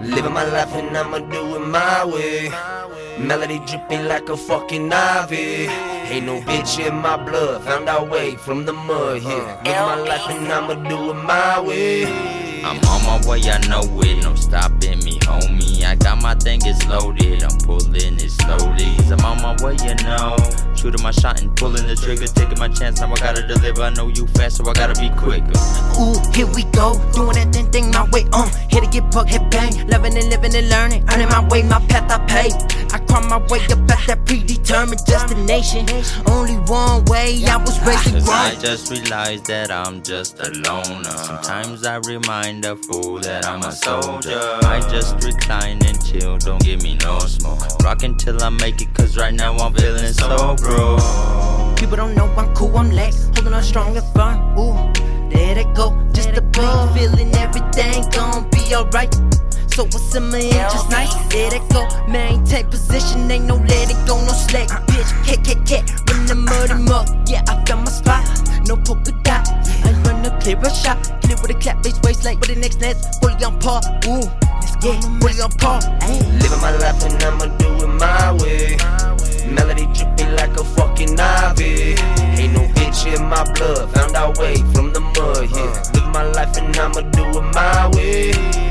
Living my life and I'ma do it my way. Melody dripping like a fucking ivy. Ain't no bitch in my blood, found our way from the mud. Yeah, live my life and I'ma do it my way. I'm on my way, I know it, no stopping me, homie. I got my thing, it's loaded, Way, you know. Shooting my shot and pulling the trigger, taking my chance. Now I gotta deliver, I know you fast, so I gotta be quicker. Ooh, here we go, doing that thing, thing my way, uh. Here to get buck, hit bang. Loving and living and learning, earning my way, my path I pay. I climb my way up at that predetermined destination. Only one way, I was raised to I just realized that I'm just a loner. Sometimes I remind a fool that I'm a soldier. I just recline and chill, don't give me no smoke. Rockin' till I make it, cause right now I'm feeling so broke. People don't know I'm cool, I'm lax, holding on strong and firm. Ooh, there they go, just a big feeling, everything gon' be alright. So what's in my just nice. Let it go. Man, take position. Ain't no letting go, no slack. Bitch, cat, cat, cat. When I'm muddy mug. Yeah, I found my spot. No polka dot. I run a clearer a shot. Hit it with a clap, bitch, waist like. But the next nest, fully on par. Ooh. Yeah, fully on par. Ooh. Living my life and I'ma do it my way. Melody dripping like a fucking ivy. Ain't no bitch in my blood. Found our way from the mud. Yeah, uh. living my life and I'ma do it my way.